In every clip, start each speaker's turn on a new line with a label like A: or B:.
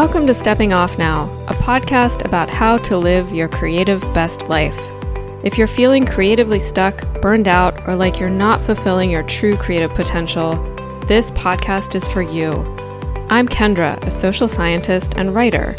A: Welcome to Stepping Off Now, a podcast about how to live your creative best life. If you're feeling creatively stuck, burned out, or like you're not fulfilling your true creative potential, this podcast is for you. I'm Kendra, a social scientist and writer.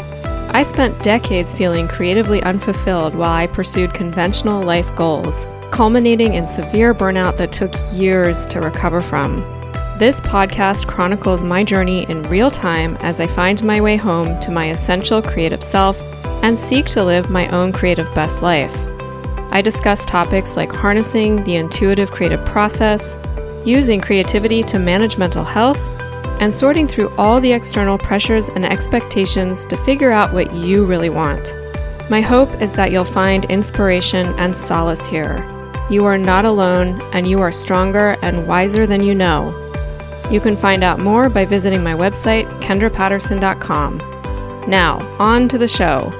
A: I spent decades feeling creatively unfulfilled while I pursued conventional life goals, culminating in severe burnout that took years to recover from. This podcast chronicles my journey in real time as I find my way home to my essential creative self and seek to live my own creative best life. I discuss topics like harnessing the intuitive creative process, using creativity to manage mental health, and sorting through all the external pressures and expectations to figure out what you really want. My hope is that you'll find inspiration and solace here. You are not alone, and you are stronger and wiser than you know. You can find out more by visiting my website, kendrapatterson.com. Now, on to the show.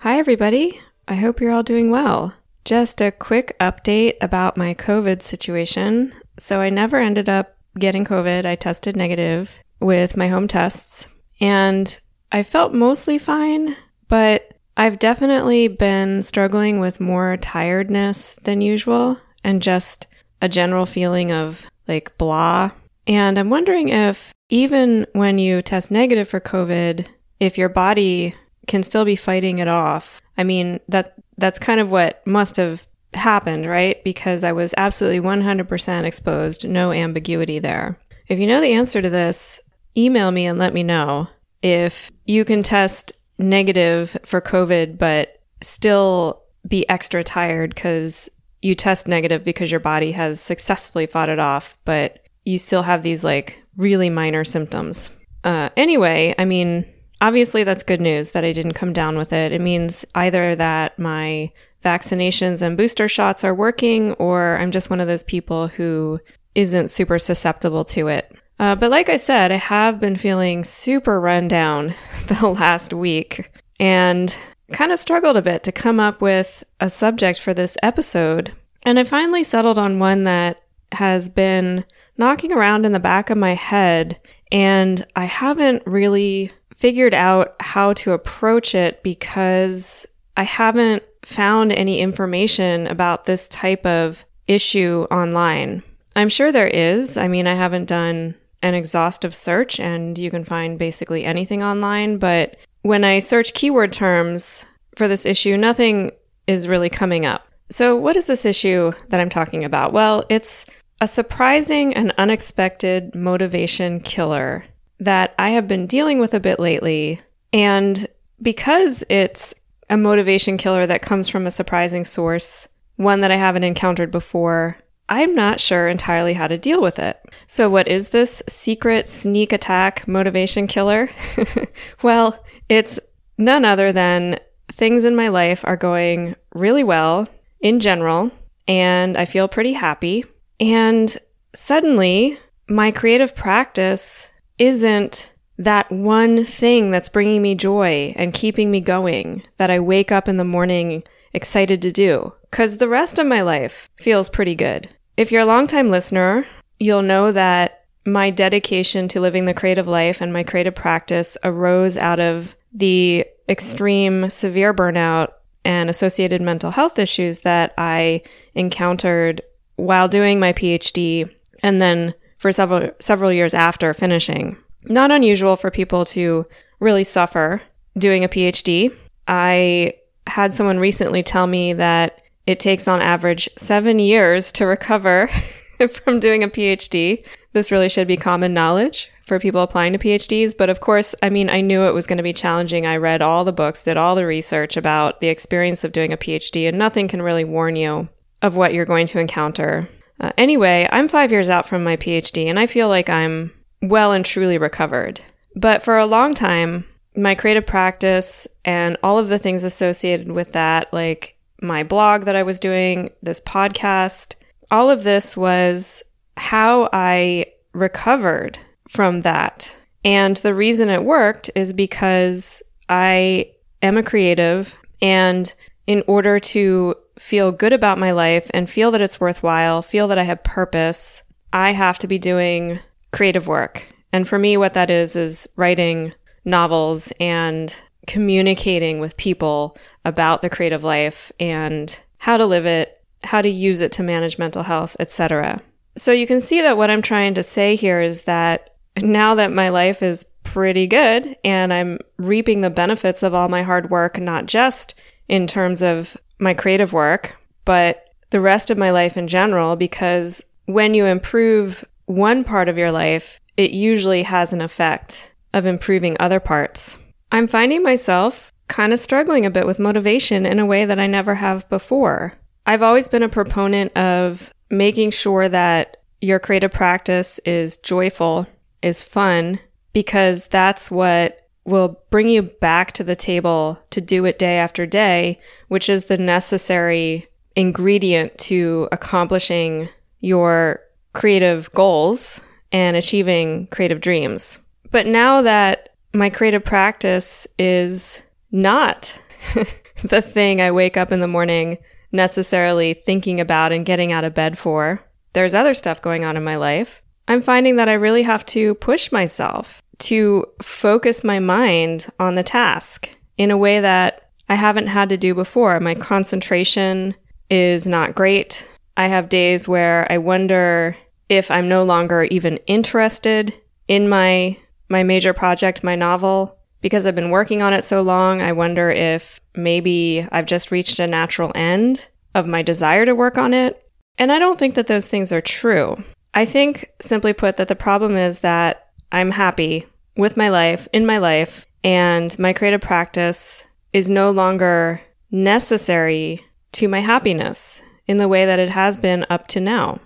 A: Hi, everybody. I hope you're all doing well. Just a quick update about my COVID situation. So, I never ended up getting COVID. I tested negative with my home tests, and I felt mostly fine, but I've definitely been struggling with more tiredness than usual and just a general feeling of like blah. And I'm wondering if even when you test negative for COVID, if your body can still be fighting it off. I mean, that that's kind of what must have happened, right? Because I was absolutely 100% exposed, no ambiguity there. If you know the answer to this, email me and let me know if you can test negative for COVID, but still be extra tired because you test negative because your body has successfully fought it off, but you still have these like really minor symptoms. Uh, anyway, I mean, obviously that's good news that I didn't come down with it. It means either that my vaccinations and booster shots are working, or I'm just one of those people who isn't super susceptible to it. Uh, but like I said, I have been feeling super run down the last week and kind of struggled a bit to come up with a subject for this episode. And I finally settled on one that has been knocking around in the back of my head, and I haven't really figured out how to approach it because I haven't found any information about this type of issue online. I'm sure there is. I mean, I haven't done an exhaustive search and you can find basically anything online. But when I search keyword terms for this issue, nothing is really coming up. So, what is this issue that I'm talking about? Well, it's a surprising and unexpected motivation killer that I have been dealing with a bit lately. And because it's a motivation killer that comes from a surprising source, one that I haven't encountered before, I'm not sure entirely how to deal with it. So, what is this secret sneak attack motivation killer? well, it's none other than things in my life are going really well in general, and I feel pretty happy. And suddenly, my creative practice isn't that one thing that's bringing me joy and keeping me going that I wake up in the morning excited to do because the rest of my life feels pretty good. If you're a longtime listener, you'll know that my dedication to living the creative life and my creative practice arose out of the extreme severe burnout and associated mental health issues that I encountered while doing my PhD and then for several several years after finishing. Not unusual for people to really suffer doing a PhD. I had someone recently tell me that it takes on average seven years to recover from doing a PhD. This really should be common knowledge for people applying to PhDs. But of course, I mean, I knew it was going to be challenging. I read all the books, did all the research about the experience of doing a PhD, and nothing can really warn you of what you're going to encounter. Uh, anyway, I'm five years out from my PhD, and I feel like I'm well and truly recovered. But for a long time, my creative practice and all of the things associated with that, like my blog that I was doing, this podcast, all of this was how I recovered from that. And the reason it worked is because I am a creative and in order to feel good about my life and feel that it's worthwhile, feel that I have purpose, I have to be doing creative work. And for me, what that is, is writing novels and communicating with people about the creative life and how to live it, how to use it to manage mental health, etc. So you can see that what I'm trying to say here is that now that my life is pretty good and I'm reaping the benefits of all my hard work, not just in terms of my creative work, but the rest of my life in general, because when you improve one part of your life, it usually has an effect of improving other parts. I'm finding myself kind of struggling a bit with motivation in a way that I never have before. I've always been a proponent of making sure that your creative practice is joyful, is fun, because that's what will bring you back to the table to do it day after day, which is the necessary ingredient to accomplishing your creative goals and achieving creative dreams. But now that my creative practice is not the thing I wake up in the morning necessarily thinking about and getting out of bed for, there's other stuff going on in my life. I'm finding that I really have to push myself to focus my mind on the task in a way that I haven't had to do before. My concentration is not great. I have days where I wonder if I'm no longer even interested in my my major project, my novel, because I've been working on it so long. I wonder if maybe I've just reached a natural end of my desire to work on it. And I don't think that those things are true. I think, simply put, that the problem is that I'm happy with my life, in my life, and my creative practice is no longer necessary to my happiness in the way that it has been up to now.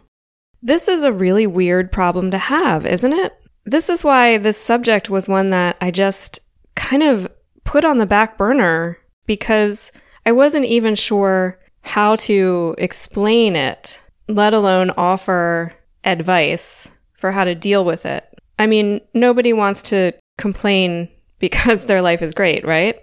A: This is a really weird problem to have, isn't it? This is why this subject was one that I just kind of put on the back burner because I wasn't even sure how to explain it, let alone offer advice for how to deal with it. I mean, nobody wants to complain because their life is great, right?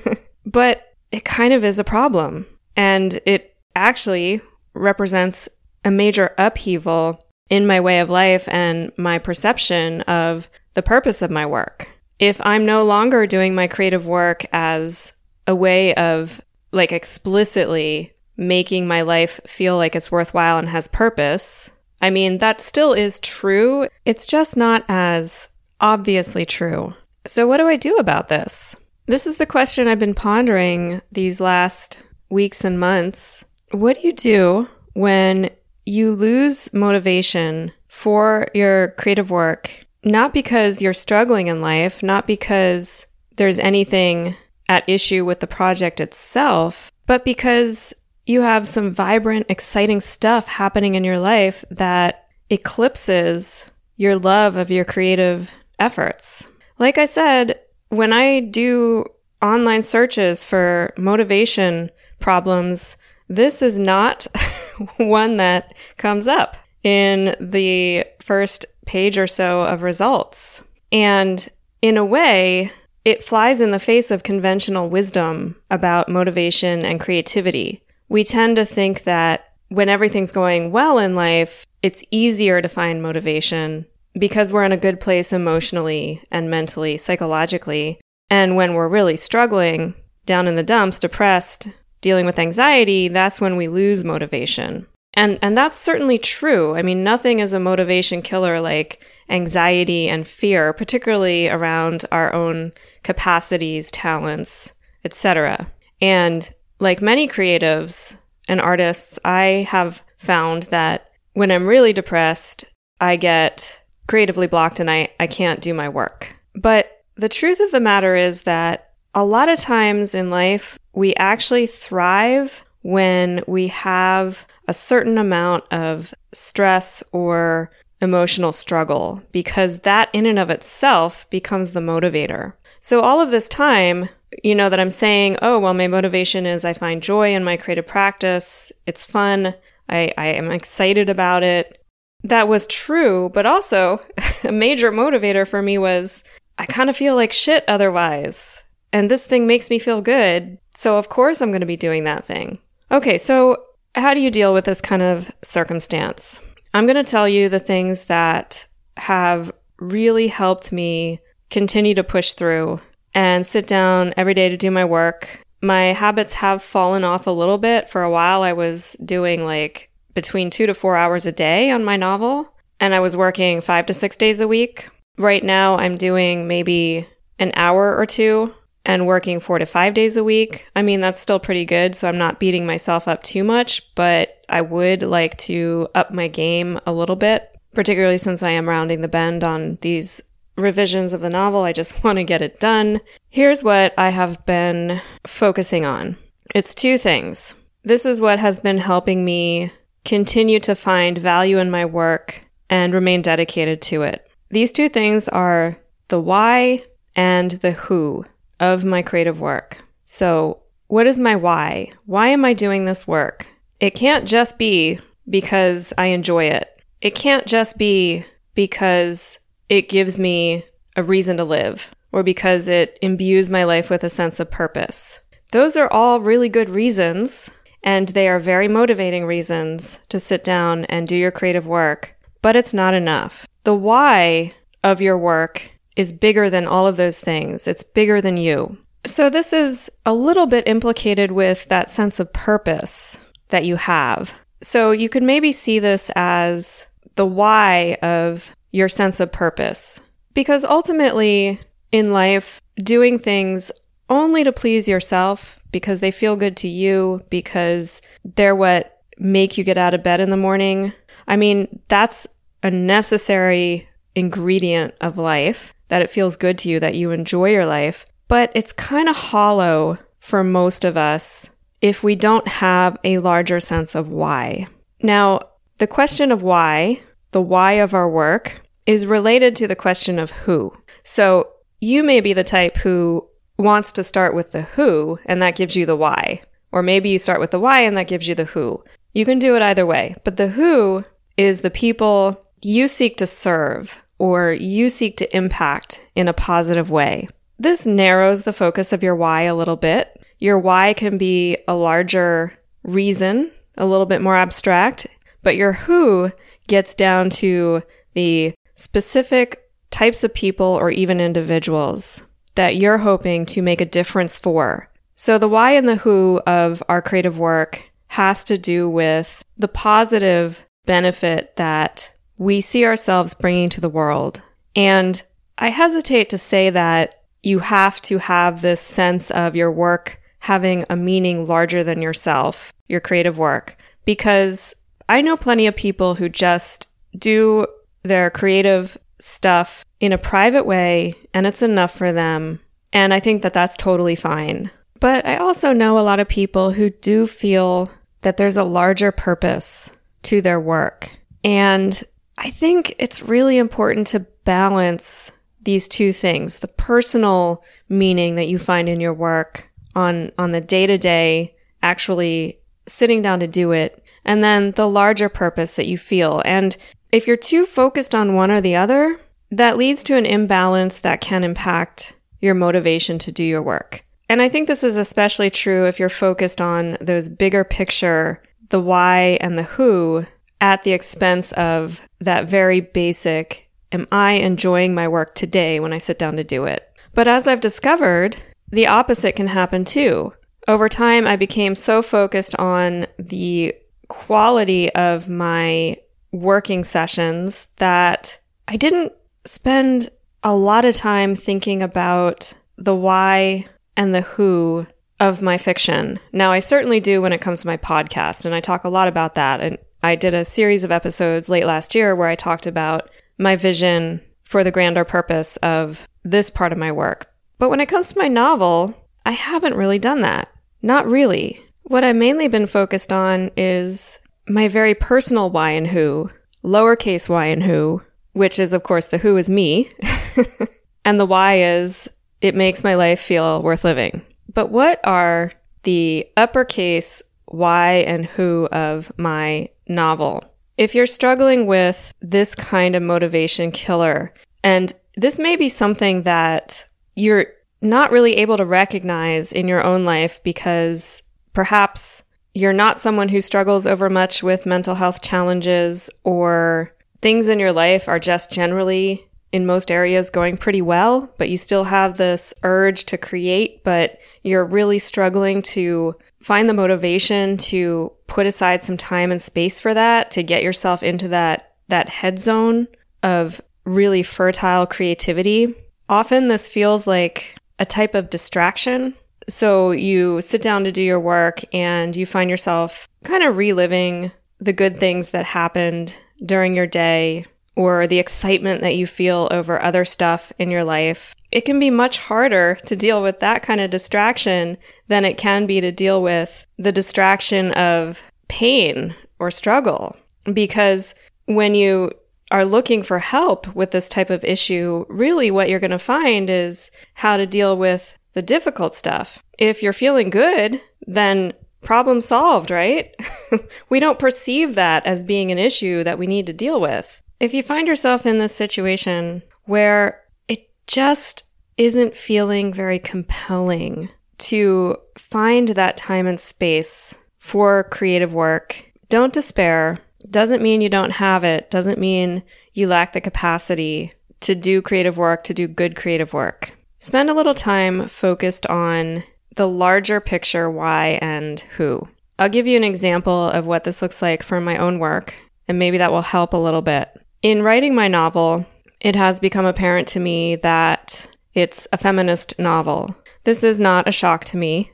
A: but it kind of is a problem. And it actually represents a major upheaval in my way of life and my perception of the purpose of my work. If I'm no longer doing my creative work as a way of like explicitly making my life feel like it's worthwhile and has purpose, I mean, that still is true. It's just not as obviously true. So, what do I do about this? This is the question I've been pondering these last weeks and months. What do you do when you lose motivation for your creative work, not because you're struggling in life, not because there's anything at issue with the project itself, but because you have some vibrant, exciting stuff happening in your life that eclipses your love of your creative efforts. Like I said, when I do online searches for motivation problems, this is not one that comes up in the first page or so of results. And in a way, it flies in the face of conventional wisdom about motivation and creativity. We tend to think that when everything's going well in life, it's easier to find motivation because we're in a good place emotionally and mentally, psychologically. And when we're really struggling, down in the dumps, depressed, dealing with anxiety, that's when we lose motivation. And and that's certainly true. I mean, nothing is a motivation killer like anxiety and fear, particularly around our own capacities, talents, etc. And like many creatives and artists, I have found that when I'm really depressed, I get creatively blocked and I, I can't do my work. But the truth of the matter is that a lot of times in life, we actually thrive when we have a certain amount of stress or emotional struggle because that in and of itself becomes the motivator. So all of this time, you know, that I'm saying, oh, well, my motivation is I find joy in my creative practice. It's fun. I, I am excited about it. That was true, but also a major motivator for me was I kind of feel like shit otherwise. And this thing makes me feel good. So, of course, I'm going to be doing that thing. Okay, so how do you deal with this kind of circumstance? I'm going to tell you the things that have really helped me continue to push through and sit down every day to do my work. My habits have fallen off a little bit. For a while, I was doing like between two to four hours a day on my novel, and I was working five to six days a week. Right now, I'm doing maybe an hour or two and working four to five days a week. I mean, that's still pretty good. So I'm not beating myself up too much, but I would like to up my game a little bit, particularly since I am rounding the bend on these revisions of the novel. I just want to get it done. Here's what I have been focusing on it's two things. This is what has been helping me continue to find value in my work and remain dedicated to it. These two things are the why and the who of my creative work. So, what is my why? Why am I doing this work? It can't just be because I enjoy it. It can't just be because it gives me a reason to live or because it imbues my life with a sense of purpose. Those are all really good reasons, and they are very motivating reasons to sit down and do your creative work, but it's not enough. The why of your work is bigger than all of those things. It's bigger than you. So this is a little bit implicated with that sense of purpose that you have. So you could maybe see this as the why of your sense of purpose. Because ultimately in life, doing things only to please yourself because they feel good to you, because they're what make you get out of bed in the morning. I mean, that's a necessary ingredient of life that it feels good to you, that you enjoy your life. But it's kind of hollow for most of us if we don't have a larger sense of why. Now, the question of why, the why of our work, is related to the question of who. So you may be the type who wants to start with the who, and that gives you the why. Or maybe you start with the why, and that gives you the who. You can do it either way. But the who is the people you seek to serve or you seek to impact in a positive way. This narrows the focus of your why a little bit. Your why can be a larger reason, a little bit more abstract, but your who gets down to the specific types of people or even individuals that you're hoping to make a difference for. So the why and the who of our creative work has to do with the positive benefit that we see ourselves bringing to the world. And I hesitate to say that you have to have this sense of your work having a meaning larger than yourself, your creative work, because I know plenty of people who just do their creative stuff in a private way and it's enough for them. And I think that that's totally fine. But I also know a lot of people who do feel that there's a larger purpose to their work. And I think it's really important to balance these two things the personal meaning that you find in your work on, on the day to day, actually sitting down to do it, and then the larger purpose that you feel. And if you're too focused on one or the other, that leads to an imbalance that can impact your motivation to do your work. And I think this is especially true if you're focused on those bigger picture, the why and the who, at the expense of that very basic Am I enjoying my work today when I sit down to do it? But as I've discovered, the opposite can happen too. Over time, I became so focused on the quality of my working sessions that I didn't spend a lot of time thinking about the why and the who of my fiction. Now, I certainly do when it comes to my podcast, and I talk a lot about that. And I did a series of episodes late last year where I talked about my vision for the grander purpose of this part of my work. But when it comes to my novel, I haven't really done that. Not really. What I've mainly been focused on is my very personal why and who, lowercase y and who, which is, of course, the who is me. and the why is it makes my life feel worth living. But what are the uppercase why and who of my novel. If you're struggling with this kind of motivation killer, and this may be something that you're not really able to recognize in your own life because perhaps you're not someone who struggles over much with mental health challenges or things in your life are just generally in most areas going pretty well, but you still have this urge to create, but you're really struggling to find the motivation to put aside some time and space for that to get yourself into that that head zone of really fertile creativity. Often this feels like a type of distraction. So you sit down to do your work and you find yourself kind of reliving the good things that happened during your day or the excitement that you feel over other stuff in your life. It can be much harder to deal with that kind of distraction than it can be to deal with the distraction of pain or struggle. Because when you are looking for help with this type of issue, really what you're going to find is how to deal with the difficult stuff. If you're feeling good, then problem solved, right? we don't perceive that as being an issue that we need to deal with. If you find yourself in this situation where it just isn't feeling very compelling to find that time and space for creative work, don't despair. Doesn't mean you don't have it, doesn't mean you lack the capacity to do creative work, to do good creative work. Spend a little time focused on the larger picture why and who. I'll give you an example of what this looks like from my own work, and maybe that will help a little bit. In writing my novel, it has become apparent to me that it's a feminist novel. This is not a shock to me.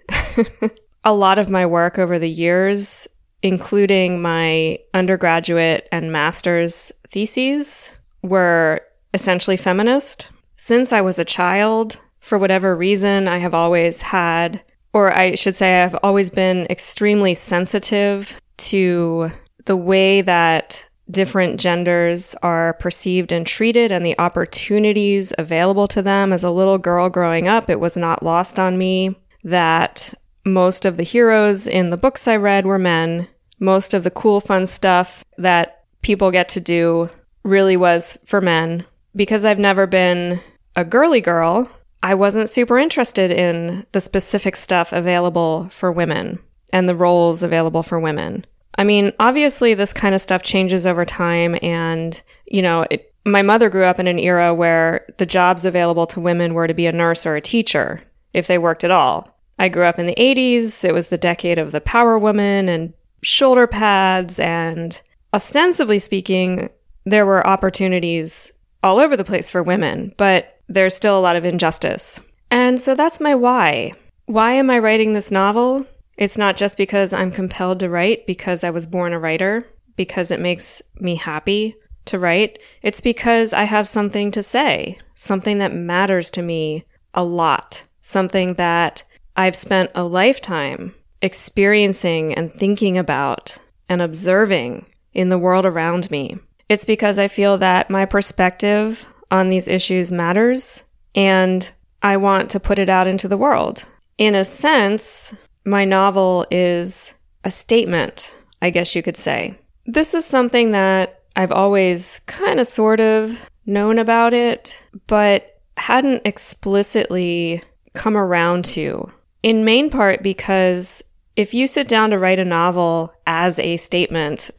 A: a lot of my work over the years, including my undergraduate and master's theses, were essentially feminist. Since I was a child, for whatever reason, I have always had, or I should say, I've always been extremely sensitive to the way that different genders are perceived and treated and the opportunities available to them. As a little girl growing up, it was not lost on me that most of the heroes in the books I read were men. Most of the cool, fun stuff that people get to do really was for men. Because I've never been a girly girl, I wasn't super interested in the specific stuff available for women and the roles available for women. I mean, obviously, this kind of stuff changes over time. And, you know, it, my mother grew up in an era where the jobs available to women were to be a nurse or a teacher, if they worked at all. I grew up in the 80s. It was the decade of the power woman and shoulder pads. And ostensibly speaking, there were opportunities all over the place for women, but there's still a lot of injustice. And so that's my why. Why am I writing this novel? It's not just because I'm compelled to write because I was born a writer, because it makes me happy to write. It's because I have something to say, something that matters to me a lot, something that I've spent a lifetime experiencing and thinking about and observing in the world around me. It's because I feel that my perspective on these issues matters and I want to put it out into the world. In a sense, my novel is a statement, I guess you could say. This is something that I've always kind of sort of known about it, but hadn't explicitly come around to. In main part because if you sit down to write a novel as a statement,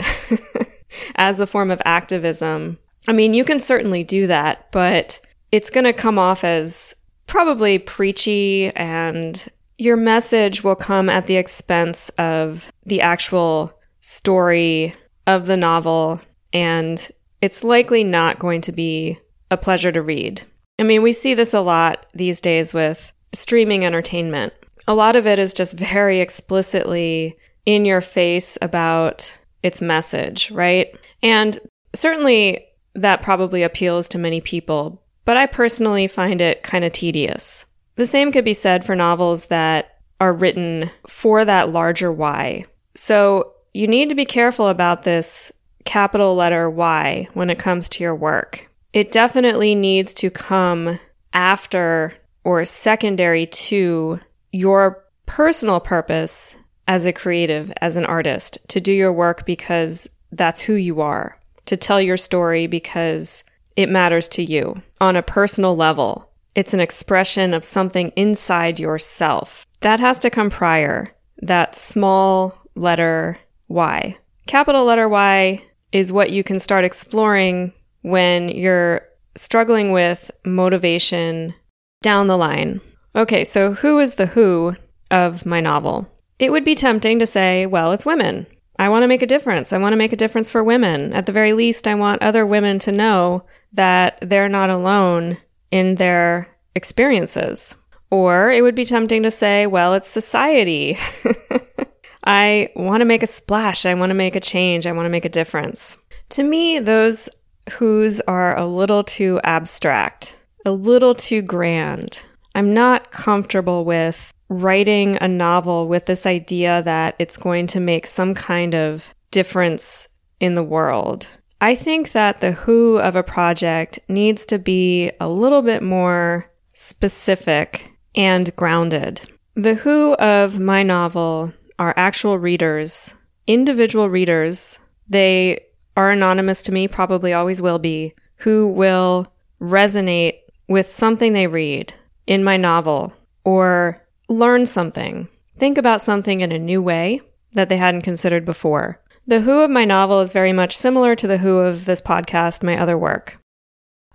A: as a form of activism, I mean, you can certainly do that, but it's going to come off as probably preachy and your message will come at the expense of the actual story of the novel, and it's likely not going to be a pleasure to read. I mean, we see this a lot these days with streaming entertainment. A lot of it is just very explicitly in your face about its message, right? And certainly that probably appeals to many people, but I personally find it kind of tedious. The same could be said for novels that are written for that larger why. So you need to be careful about this capital letter Y when it comes to your work. It definitely needs to come after or secondary to your personal purpose as a creative, as an artist, to do your work because that's who you are, to tell your story because it matters to you on a personal level. It's an expression of something inside yourself. That has to come prior. That small letter Y. Capital letter Y is what you can start exploring when you're struggling with motivation down the line. Okay, so who is the who of my novel? It would be tempting to say, well, it's women. I want to make a difference. I want to make a difference for women. At the very least, I want other women to know that they're not alone in their experiences. Or it would be tempting to say, well, it's society. I want to make a splash. I want to make a change. I want to make a difference. To me, those who's are a little too abstract, a little too grand. I'm not comfortable with writing a novel with this idea that it's going to make some kind of difference in the world. I think that the who of a project needs to be a little bit more specific and grounded. The who of my novel are actual readers, individual readers. They are anonymous to me, probably always will be, who will resonate with something they read in my novel or learn something, think about something in a new way that they hadn't considered before. The who of my novel is very much similar to the who of this podcast, my other work.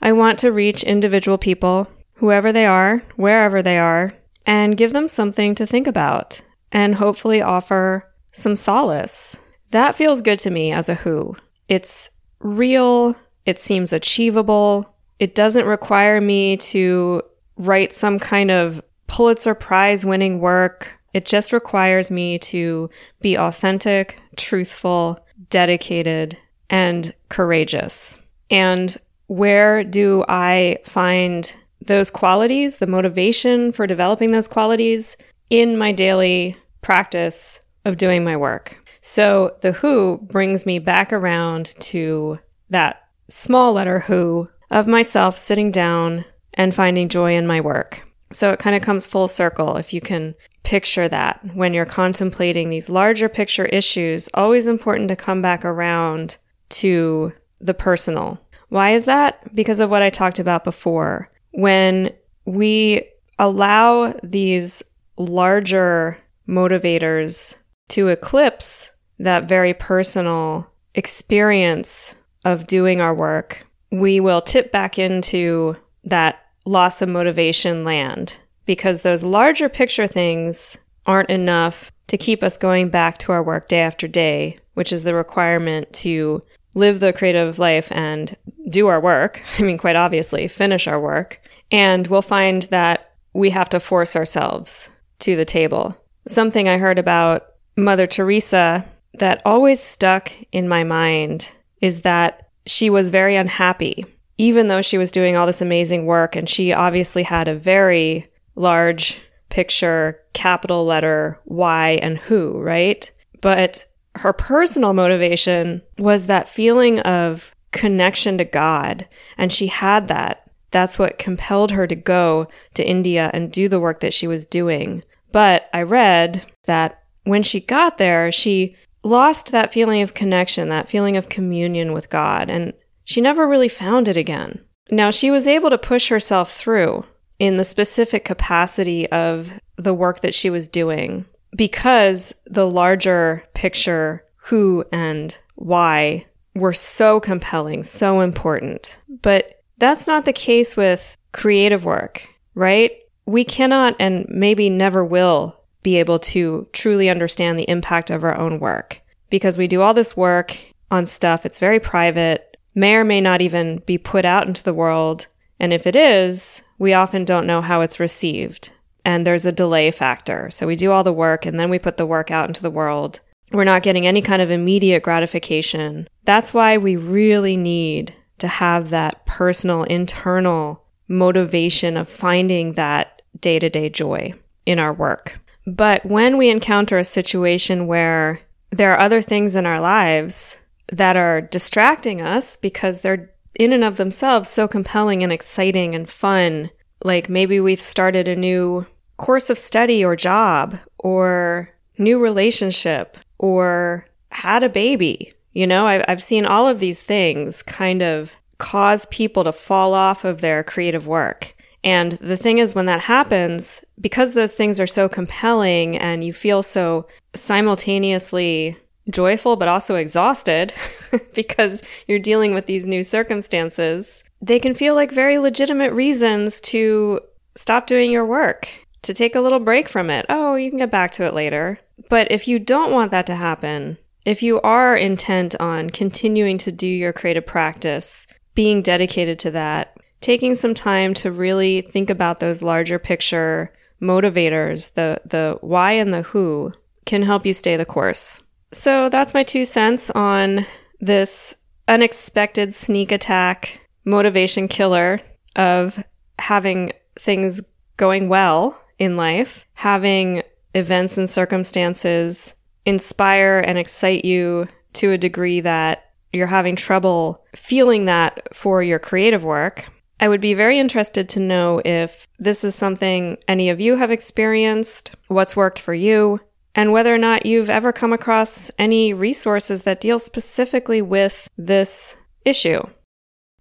A: I want to reach individual people, whoever they are, wherever they are, and give them something to think about and hopefully offer some solace. That feels good to me as a who. It's real, it seems achievable, it doesn't require me to write some kind of Pulitzer Prize winning work. It just requires me to be authentic, truthful, dedicated, and courageous. And where do I find those qualities, the motivation for developing those qualities in my daily practice of doing my work? So the who brings me back around to that small letter who of myself sitting down and finding joy in my work. So it kind of comes full circle if you can picture that when you're contemplating these larger picture issues, always important to come back around to the personal. Why is that? Because of what I talked about before. When we allow these larger motivators to eclipse that very personal experience of doing our work, we will tip back into that loss of motivation land because those larger picture things aren't enough to keep us going back to our work day after day, which is the requirement to live the creative life and do our work. I mean, quite obviously, finish our work. And we'll find that we have to force ourselves to the table. Something I heard about Mother Teresa that always stuck in my mind is that she was very unhappy even though she was doing all this amazing work and she obviously had a very large picture, capital letter Y and who, right? But her personal motivation was that feeling of connection to God. And she had that. That's what compelled her to go to India and do the work that she was doing. But I read that when she got there, she lost that feeling of connection, that feeling of communion with God. And she never really found it again. Now, she was able to push herself through in the specific capacity of the work that she was doing because the larger picture, who and why, were so compelling, so important. But that's not the case with creative work, right? We cannot and maybe never will be able to truly understand the impact of our own work because we do all this work on stuff, it's very private, may or may not even be put out into the world. And if it is, we often don't know how it's received. And there's a delay factor. So we do all the work and then we put the work out into the world. We're not getting any kind of immediate gratification. That's why we really need to have that personal, internal motivation of finding that day to day joy in our work. But when we encounter a situation where there are other things in our lives that are distracting us because they're in and of themselves so compelling and exciting and fun. Like maybe we've started a new course of study or job or new relationship or had a baby. You know, I've, I've seen all of these things kind of cause people to fall off of their creative work. And the thing is, when that happens, because those things are so compelling and you feel so simultaneously joyful but also exhausted because you're dealing with these new circumstances, they can feel like very legitimate reasons to stop doing your work, to take a little break from it. Oh, you can get back to it later. But if you don't want that to happen, if you are intent on continuing to do your creative practice, being dedicated to that, taking some time to really think about those larger picture motivators, the the why and the who can help you stay the course. So that's my two cents on this unexpected sneak attack motivation killer of having things going well in life, having events and circumstances inspire and excite you to a degree that you're having trouble feeling that for your creative work. I would be very interested to know if this is something any of you have experienced, what's worked for you, and whether or not you've ever come across any resources that deal specifically with this issue.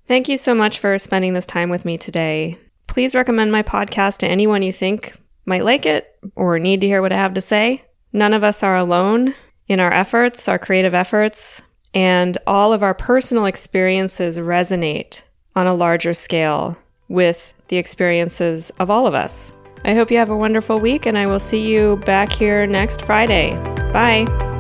A: Thank you so much for spending this time with me today. Please recommend my podcast to anyone you think might like it or need to hear what I have to say. None of us are alone in our efforts, our creative efforts, and all of our personal experiences resonate on a larger scale with the experiences of all of us. I hope you have a wonderful week, and I will see you back here next Friday. Bye.